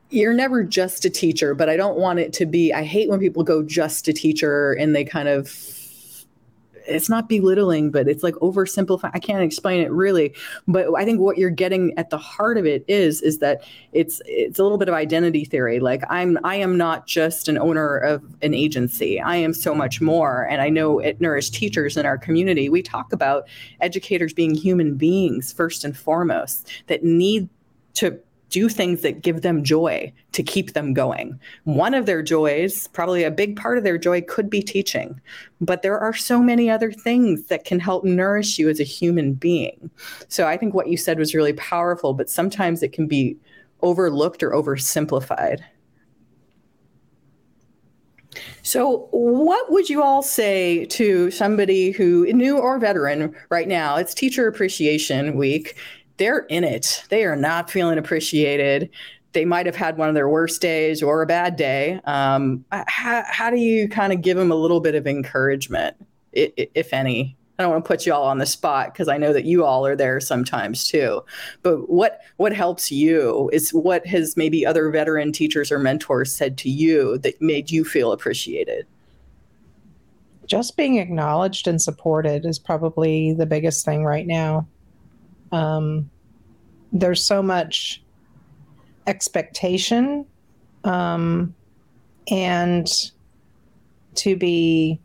you're never just a teacher, but I don't want it to be. I hate when people go just a teacher and they kind of it's not belittling, but it's like oversimplifying. I can't explain it really, but I think what you're getting at the heart of it is is that it's it's a little bit of identity theory. Like I'm I am not just an owner of an agency. I am so much more. And I know at Nourish Teachers in our community, we talk about educators being human beings first and foremost that need to do things that give them joy to keep them going. One of their joys, probably a big part of their joy, could be teaching, but there are so many other things that can help nourish you as a human being. So I think what you said was really powerful, but sometimes it can be overlooked or oversimplified. So, what would you all say to somebody who, new or veteran, right now? It's Teacher Appreciation Week they're in it. They are not feeling appreciated. They might have had one of their worst days or a bad day. Um, how, how do you kind of give them a little bit of encouragement, if any? I don't want to put you all on the spot because I know that you all are there sometimes too. But what what helps you is what has maybe other veteran teachers or mentors said to you that made you feel appreciated. Just being acknowledged and supported is probably the biggest thing right now. Um, there's so much expectation um, and to be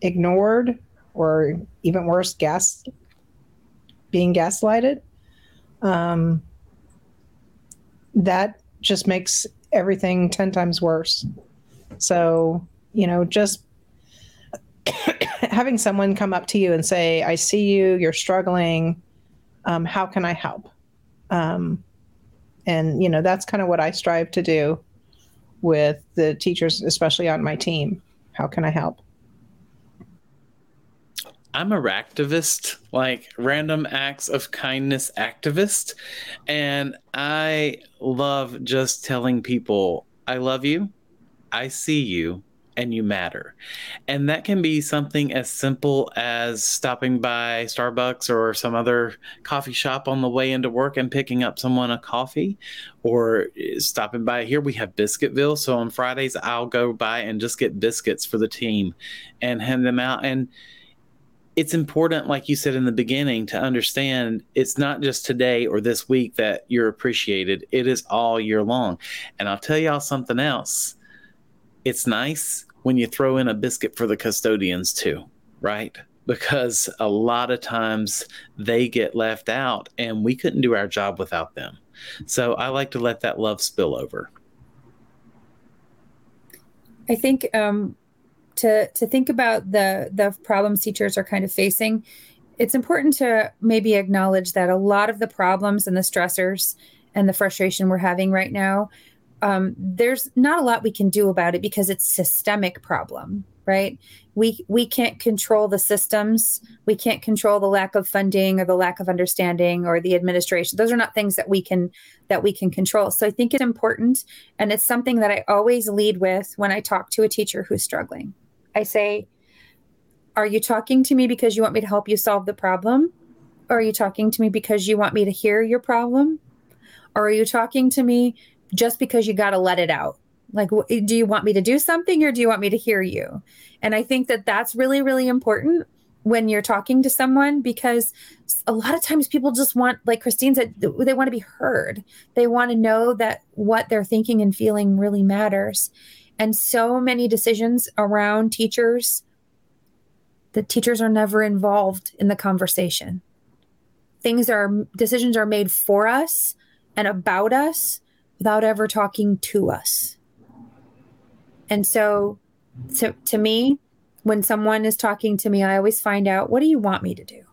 ignored or even worse gas being gaslighted um, that just makes everything 10 times worse. So you know just *coughs* having someone come up to you and say i see you you're struggling um, how can i help? Um, and you know that's kind of what i strive to do with the teachers especially on my team. How can i help? I'm a activist, like random acts of kindness activist. And I love just telling people, I love you, I see you, and you matter. And that can be something as simple as stopping by Starbucks or some other coffee shop on the way into work and picking up someone a coffee or stopping by here. We have Biscuitville. So on Fridays, I'll go by and just get biscuits for the team and hand them out. And it's important, like you said in the beginning, to understand it's not just today or this week that you're appreciated. It is all year long. And I'll tell y'all something else it's nice when you throw in a biscuit for the custodians too, right? Because a lot of times they get left out and we couldn't do our job without them. So I like to let that love spill over. I think um, to to think about the the problems teachers are kind of facing, it's important to maybe acknowledge that a lot of the problems and the stressors and the frustration we're having right now um, there's not a lot we can do about it because it's systemic problem right? We we can't control the systems. We can't control the lack of funding or the lack of understanding or the administration. Those are not things that we can that we can control. So i think it's important and it's something that i always lead with when i talk to a teacher who's struggling. I say are you talking to me because you want me to help you solve the problem? Or are you talking to me because you want me to hear your problem? Or are you talking to me just because you got to let it out. Like, eh, do you want me to do something or do you want me to hear you? And I think that that's really, really important when you're talking to someone because a lot of times people just want, like Christine said, they want to be heard. They want to know that what they're thinking and feeling really matters. And so many decisions around teachers, the teachers are never involved in the conversation. Things are, decisions are made for us and about us without ever talking to us. And so to, to me, when someone is talking to me, I always find out what do you want me to do?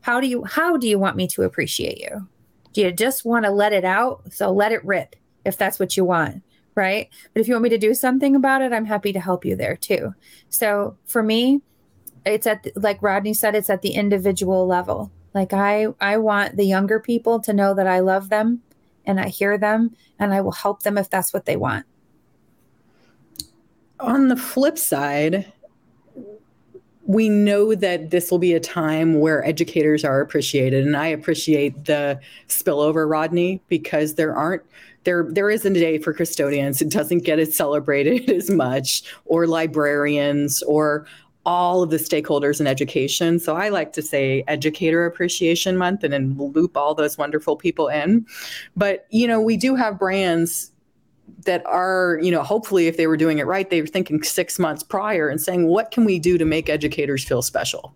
How do you how do you want me to appreciate you? Do you just want to let it out? So let it rip if that's what you want, right? But if you want me to do something about it, I'm happy to help you there too. So for me, it's at like Rodney said, it's at the individual level. Like I I want the younger people to know that I love them and I hear them and I will help them if that's what they want. On the flip side, we know that this will be a time where educators are appreciated and i appreciate the spillover rodney because there aren't there there isn't a day for custodians it doesn't get it celebrated *laughs* as much or librarians or all of the stakeholders in education. So I like to say Educator Appreciation Month and then loop all those wonderful people in. But, you know, we do have brands that are, you know, hopefully if they were doing it right, they were thinking six months prior and saying, what can we do to make educators feel special?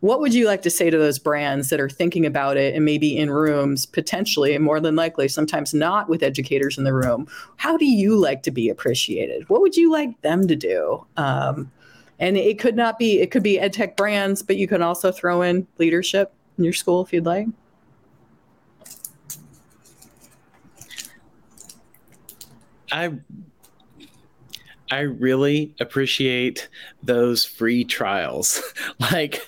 What would you like to say to those brands that are thinking about it and maybe in rooms, potentially, and more than likely, sometimes not with educators in the room? How do you like to be appreciated? What would you like them to do? Um, and it could not be it could be ed tech brands but you can also throw in leadership in your school if you'd like. I I really appreciate those free trials. *laughs* like,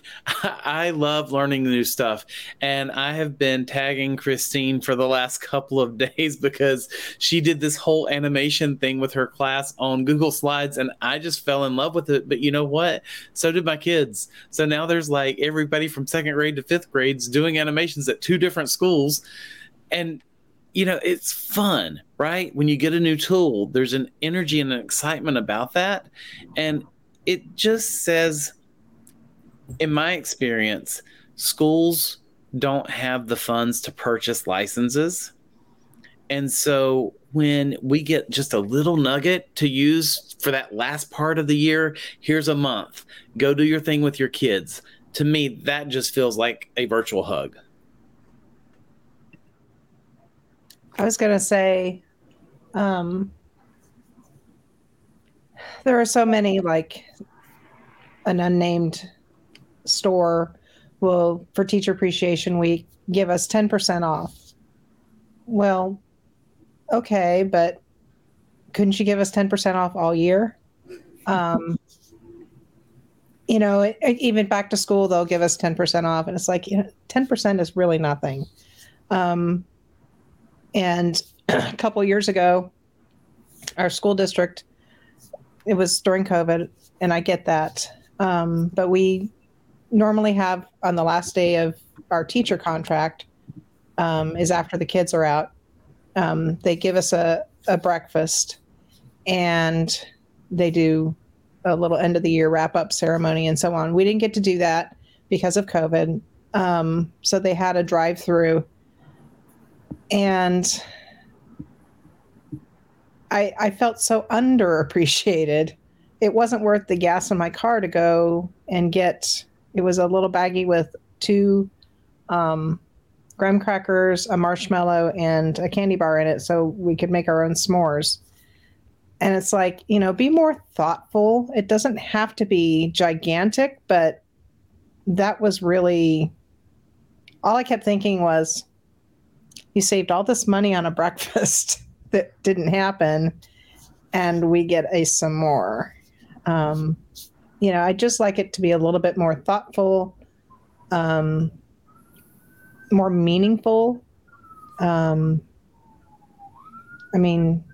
I love learning new stuff. And I have been tagging Christine for the last *laughs* couple of days because she did this whole animation thing with her class on Google Slides. And I just fell in love with it. But you know what? So did my kids. So now there's like everybody from second grade to fifth grades doing animations at two different schools. And you know, it's fun, right? When you get a new tool, there's an energy and an excitement about that. And it just says, in my experience, schools don't have the funds to purchase licenses. And so when we get just a little nugget to use for that last part of the year, here's a month. Go do your thing with your kids. To me, that just feels like a virtual hug. I was going to say, um, there are so many like an unnamed store will for teacher appreciation week give us 10% off. Well okay but couldn't you give us 10% off all year? Um, you know it, it, even back to school they'll give us 10% off and it's like you know, 10% is really nothing. Um, and *clears throat* a couple years ago our school district it was during covid and i get that um, but we normally have on the last day of our teacher contract um, is after the kids are out. Um, they give us a, a breakfast and they do a little end of the year wrap up ceremony and so on. We didn't get to do that because of COVID. Um, so they had a drive through. And I, I felt so underappreciated. It wasn't worth the gas in my car to go and get it was a little baggie with two um, graham crackers, a marshmallow, and a candy bar in it, so we could make our own s'mores. And it's like, you know, be more thoughtful. It doesn't have to be gigantic, but that was really all I kept thinking was, you saved all this money on a breakfast *laughs* that didn't happen, and we get a some more. Um, you know, I just like it to be a little bit more thoughtful, um, more meaningful. Um, I mean,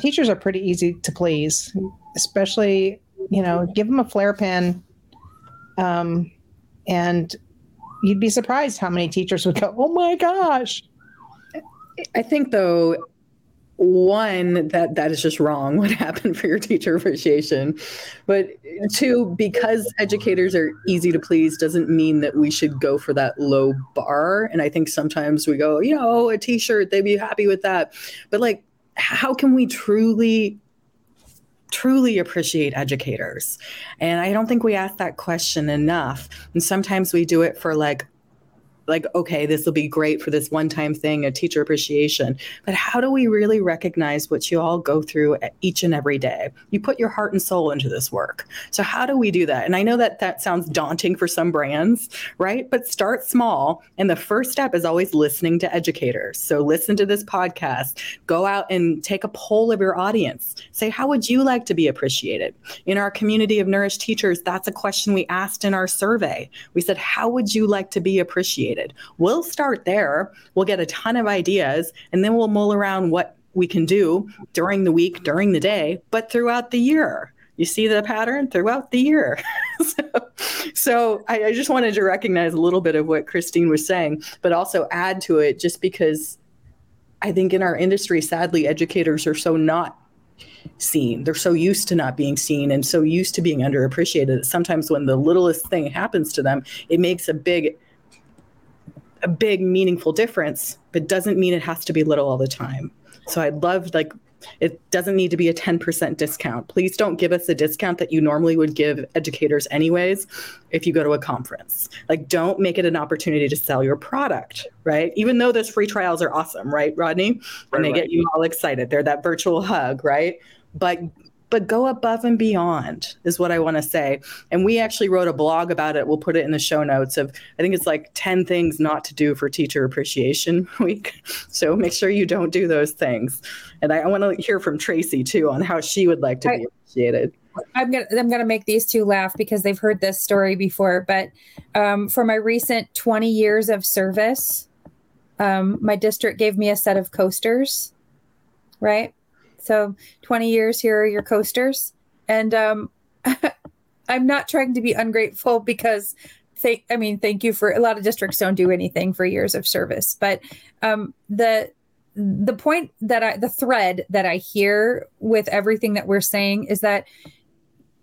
teachers are pretty easy to please, especially, you know, give them a flare pen. Um, and you'd be surprised how many teachers would go, oh my gosh. I think, though, one that that is just wrong what *laughs* happened for your teacher appreciation. But two because educators are easy to please doesn't mean that we should go for that low bar. And i think sometimes we go you know a t-shirt they'd be happy with that. But like how can we truly truly appreciate educators. And i don't think we ask that question enough. And sometimes we do it for like like, okay, this will be great for this one time thing, a teacher appreciation. But how do we really recognize what you all go through each and every day? You put your heart and soul into this work. So, how do we do that? And I know that that sounds daunting for some brands, right? But start small. And the first step is always listening to educators. So, listen to this podcast, go out and take a poll of your audience. Say, how would you like to be appreciated? In our community of nourished teachers, that's a question we asked in our survey. We said, how would you like to be appreciated? We'll start there. We'll get a ton of ideas and then we'll mull around what we can do during the week, during the day, but throughout the year. You see the pattern throughout the year. *laughs* so, so I, I just wanted to recognize a little bit of what Christine was saying, but also add to it just because I think in our industry, sadly, educators are so not seen. They're so used to not being seen and so used to being underappreciated that sometimes when the littlest thing happens to them, it makes a big a big meaningful difference, but doesn't mean it has to be little all the time. So I'd love like it doesn't need to be a 10% discount. Please don't give us a discount that you normally would give educators anyways if you go to a conference. Like don't make it an opportunity to sell your product, right? Even though those free trials are awesome, right, Rodney? And right, they right. get you all excited. They're that virtual hug, right? But but go above and beyond is what I want to say. And we actually wrote a blog about it. We'll put it in the show notes of I think it's like 10 things not to do for teacher appreciation *laughs* week. So make sure you don't do those things. And I, I want to hear from Tracy too on how she would like to I, be appreciated. I'm gonna I'm gonna make these two laugh because they've heard this story before. But um, for my recent 20 years of service, um, my district gave me a set of coasters, right? So 20 years, here are your coasters. And um, *laughs* I'm not trying to be ungrateful because thank I mean, thank you for a lot of districts don't do anything for years of service. But um, the the point that I the thread that I hear with everything that we're saying is that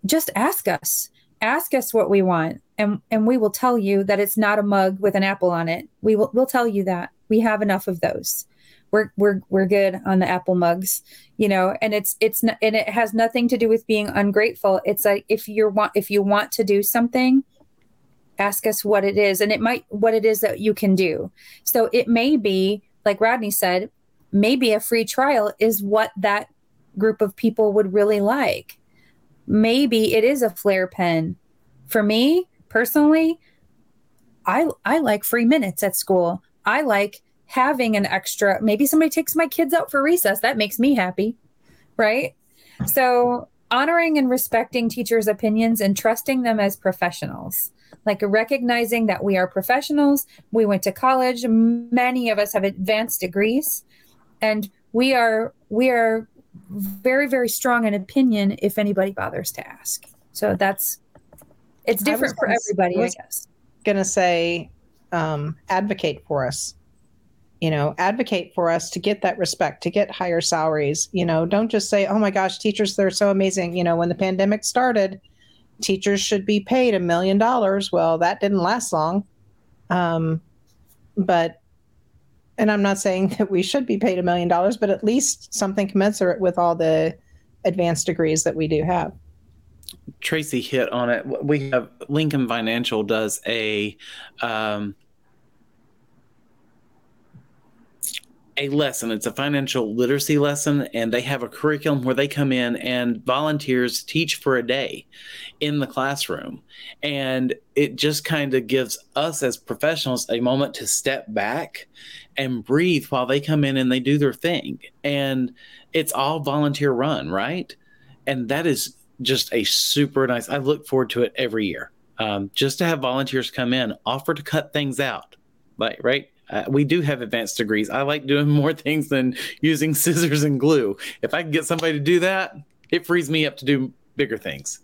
just ask us ask us what we want and and we will tell you that it's not a mug with an apple on it we will we'll tell you that we have enough of those we're we're we're good on the apple mugs you know and it's it's not, and it has nothing to do with being ungrateful it's like if you're want if you want to do something ask us what it is and it might what it is that you can do so it may be like rodney said maybe a free trial is what that group of people would really like maybe it is a flare pen. For me personally, I I like free minutes at school. I like having an extra. Maybe somebody takes my kids out for recess. That makes me happy, right? So honoring and respecting teachers' opinions and trusting them as professionals. Like recognizing that we are professionals, we went to college, many of us have advanced degrees, and we are we are very very strong in opinion if anybody bothers to ask so that's it's different for everybody i, I guess gonna say um, advocate for us you know advocate for us to get that respect to get higher salaries you know don't just say oh my gosh teachers they're so amazing you know when the pandemic started teachers should be paid a million dollars well that didn't last long um, but and I'm not saying *laughs* that we should be paid a million dollars, but at least something commensurate with all the advanced degrees that we do have. Tracy hit on it. We have Lincoln Financial does a um, a lesson. It's a financial literacy lesson, and they have a curriculum where they come in and volunteers teach for a day in the classroom. And it just kind of gives us as professionals a moment to step back and breathe while they come in and they do their thing. And it's all volunteer run, right? And that is just a super nice. I look forward to it every year. Um, just to have volunteers come in, offer to cut things out, like right uh, we do have advanced degrees. I like doing more *laughs* things than using scissors and glue. If I can get somebody to do that, it frees me up to do bigger things.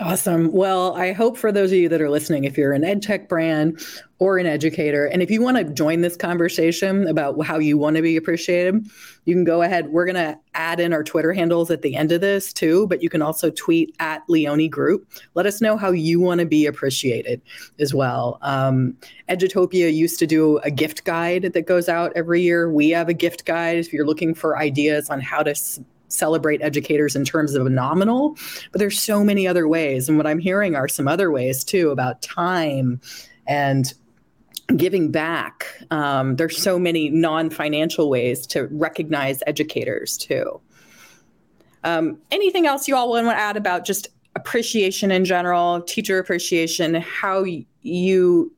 Awesome. Well, I hope for those of you that are listening, if you're an ed tech brand or an educator, and if you want to join this conversation about how you want to be appreciated, you can go ahead. We're going to add in our Twitter handles at the end of this too, but you can also tweet at Leone Group. Let us know how you want to be appreciated as well. Um, Edutopia used to do a gift guide that goes out every year. We have a gift guide if you're looking for ideas on how to celebrate educators in terms of a nominal, but there's so many other ways. And what I'm hearing are some other ways too about time and giving back. Um, there's so many non-financial ways to recognize educators too. Um, anything else you all want to add about just appreciation in general, teacher appreciation, how you,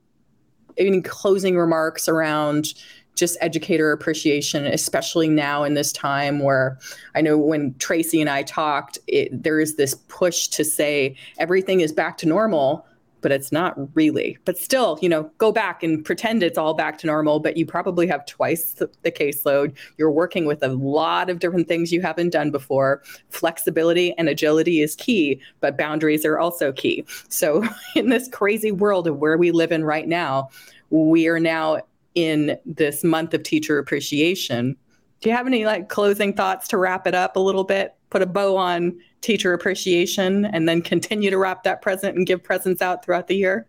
any closing remarks around just educator appreciation, especially now in this time where I know when Tracy and I talked, it, there is this push to say everything is back to normal, but it's not really. But still, you know, go back and pretend it's all back to normal, but you probably have twice the, the caseload. You're working with a lot of different things you haven't done before. Flexibility and agility is key, but boundaries are also key. So, *laughs* in this crazy world of where we live in right now, we are now in this month of teacher appreciation. Do you have any like closing thoughts to wrap it up a little bit? Put a bow on teacher appreciation and then continue to wrap that present and give presents out throughout the year?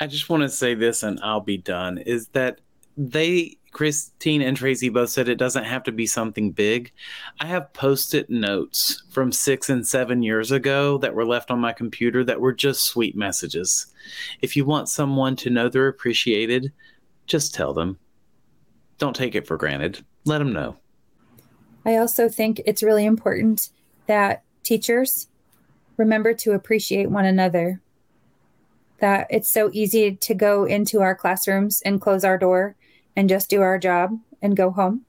I just want to say this and I'll be done is that they Christine and Tracy both said it doesn't have to be something big. I have post it notes from six and seven years ago that were left on my computer that were just sweet messages. If you want someone to know they're appreciated, just tell them. Don't take it for granted. Let them know. I also think it's really important that teachers remember to appreciate one another. That it's so easy to go into our classrooms and close our door and just do our job and go home.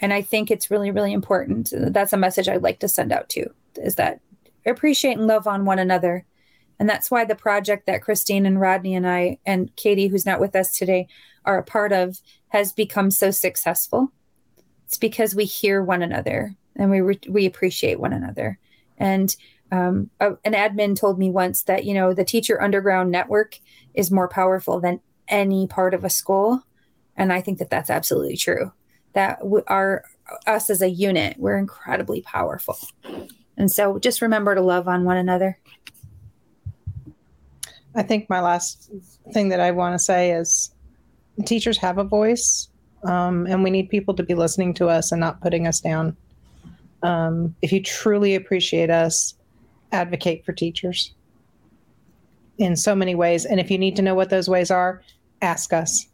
And I think it's really, really important. That's a message I'd like to send out too is that appreciate and love on one another and that's why the project that Christine and Rodney and I and Katie, who's not with us today, are a part of has become so successful. It's because we hear one another and we re- we appreciate one another. And um, a, an admin told me once that you know the teacher underground network is more powerful than any part of a school, and I think that that's absolutely true. That w- our us as a unit, we're incredibly powerful. And so just remember to love on one another. I think my last thing that I want to say is teachers have a voice, um, and we need people to be listening to us and not putting us down. Um, if you truly appreciate us, advocate for teachers in so many ways. And if you need to know what those ways are, ask us.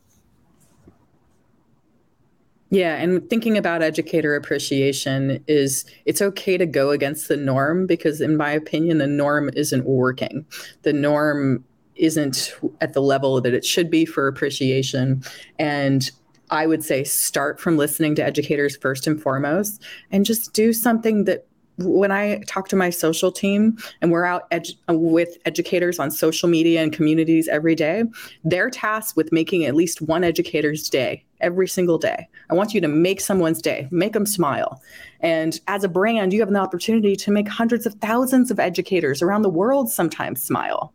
Yeah, and thinking about educator appreciation is it's okay to go against the norm because, in my opinion, the norm isn't working. The norm isn't at the level that it should be for appreciation. And I would say start from listening to educators first and foremost and just do something that when I talk to my social team and we're out edu- with educators on social media and communities every day, they're tasked with making at least one educator's day every single day. I want you to make someone's day, make them smile. And as a brand, you have an opportunity to make hundreds of thousands of educators around the world sometimes smile.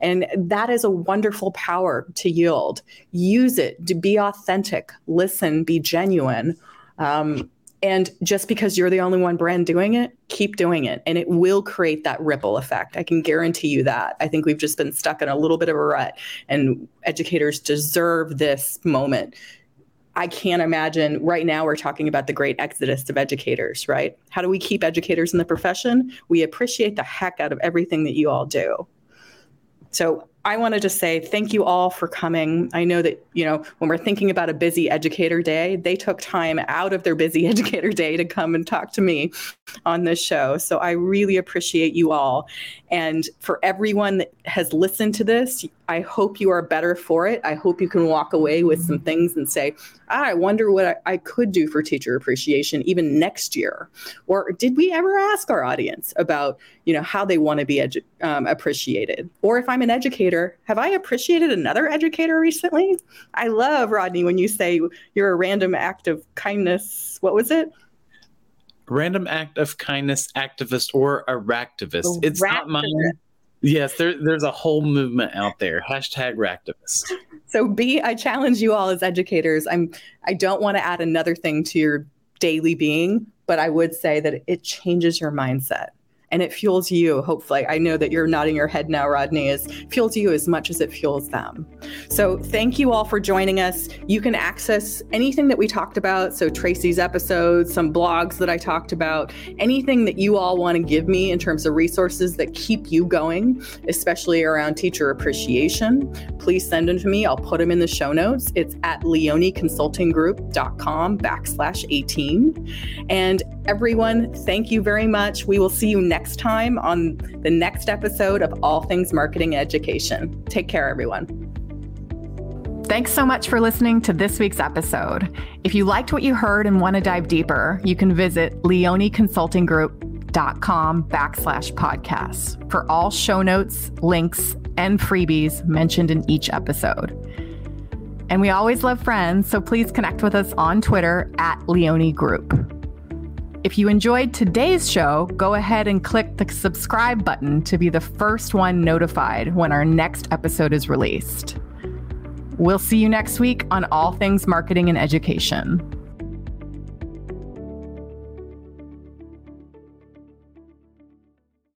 And that is a wonderful power to yield. Use it to be authentic, listen, be genuine. Um, and just because you're the only one brand doing it, keep doing it. And it will create that ripple effect. I can guarantee you that. I think we've just been stuck in a little bit of a rut, and educators deserve this moment. I can't imagine right now we're talking about the great exodus of educators, right? How do we keep educators in the profession? We appreciate the heck out of everything that you all do. So I wanted to just say thank you all for coming. I know that, you know, when we're thinking about a busy educator day, they took time out of their busy *laughs* educator day to come and talk to me on this show. So I really appreciate you all. And for everyone that has listened to this, I hope you are better for it. I hope you can walk away with some things and say, I wonder what I, I could do for teacher appreciation even next year. Or did we ever ask our audience about, you know, how they want to be edu- um, appreciated? Or if I'm an educator, have I appreciated another educator recently? I love, Rodney, when you say you're a random act of kindness. What was it? random act of kindness activist or aractivist. It's not mine. Yes, there, there's a whole movement out there. Hashtag RAKtivist. So B, I challenge you all as educators. I'm I don't want to add another thing to your daily being, but I would say that it changes your mindset and it fuels you, hopefully. I know that you're nodding your head now, Rodney, is fuels you as much as it fuels them. So thank you all for joining us. You can access anything that we talked about. So Tracy's episodes, some blogs that I talked about, anything that you all want to give me in terms of resources that keep you going, especially around teacher appreciation, please send them to me. I'll put them in the show notes. It's at leoneconsultinggroup.com backslash 18. And everyone, thank you very much. We will see you next time on the next episode of All Things Marketing Education. Take care, everyone. Thanks so much for listening to this week's episode. If you liked what you heard and want to dive deeper, you can visit leoneconsultinggroup.com backslash podcasts for all show notes, links, and freebies mentioned in each episode. And we always love friends, so please connect with us on Twitter at Leone Group. If you enjoyed today's show, go ahead and click the subscribe button to be the first one notified when our next episode is released. We'll see you next week on All Things Marketing and Education.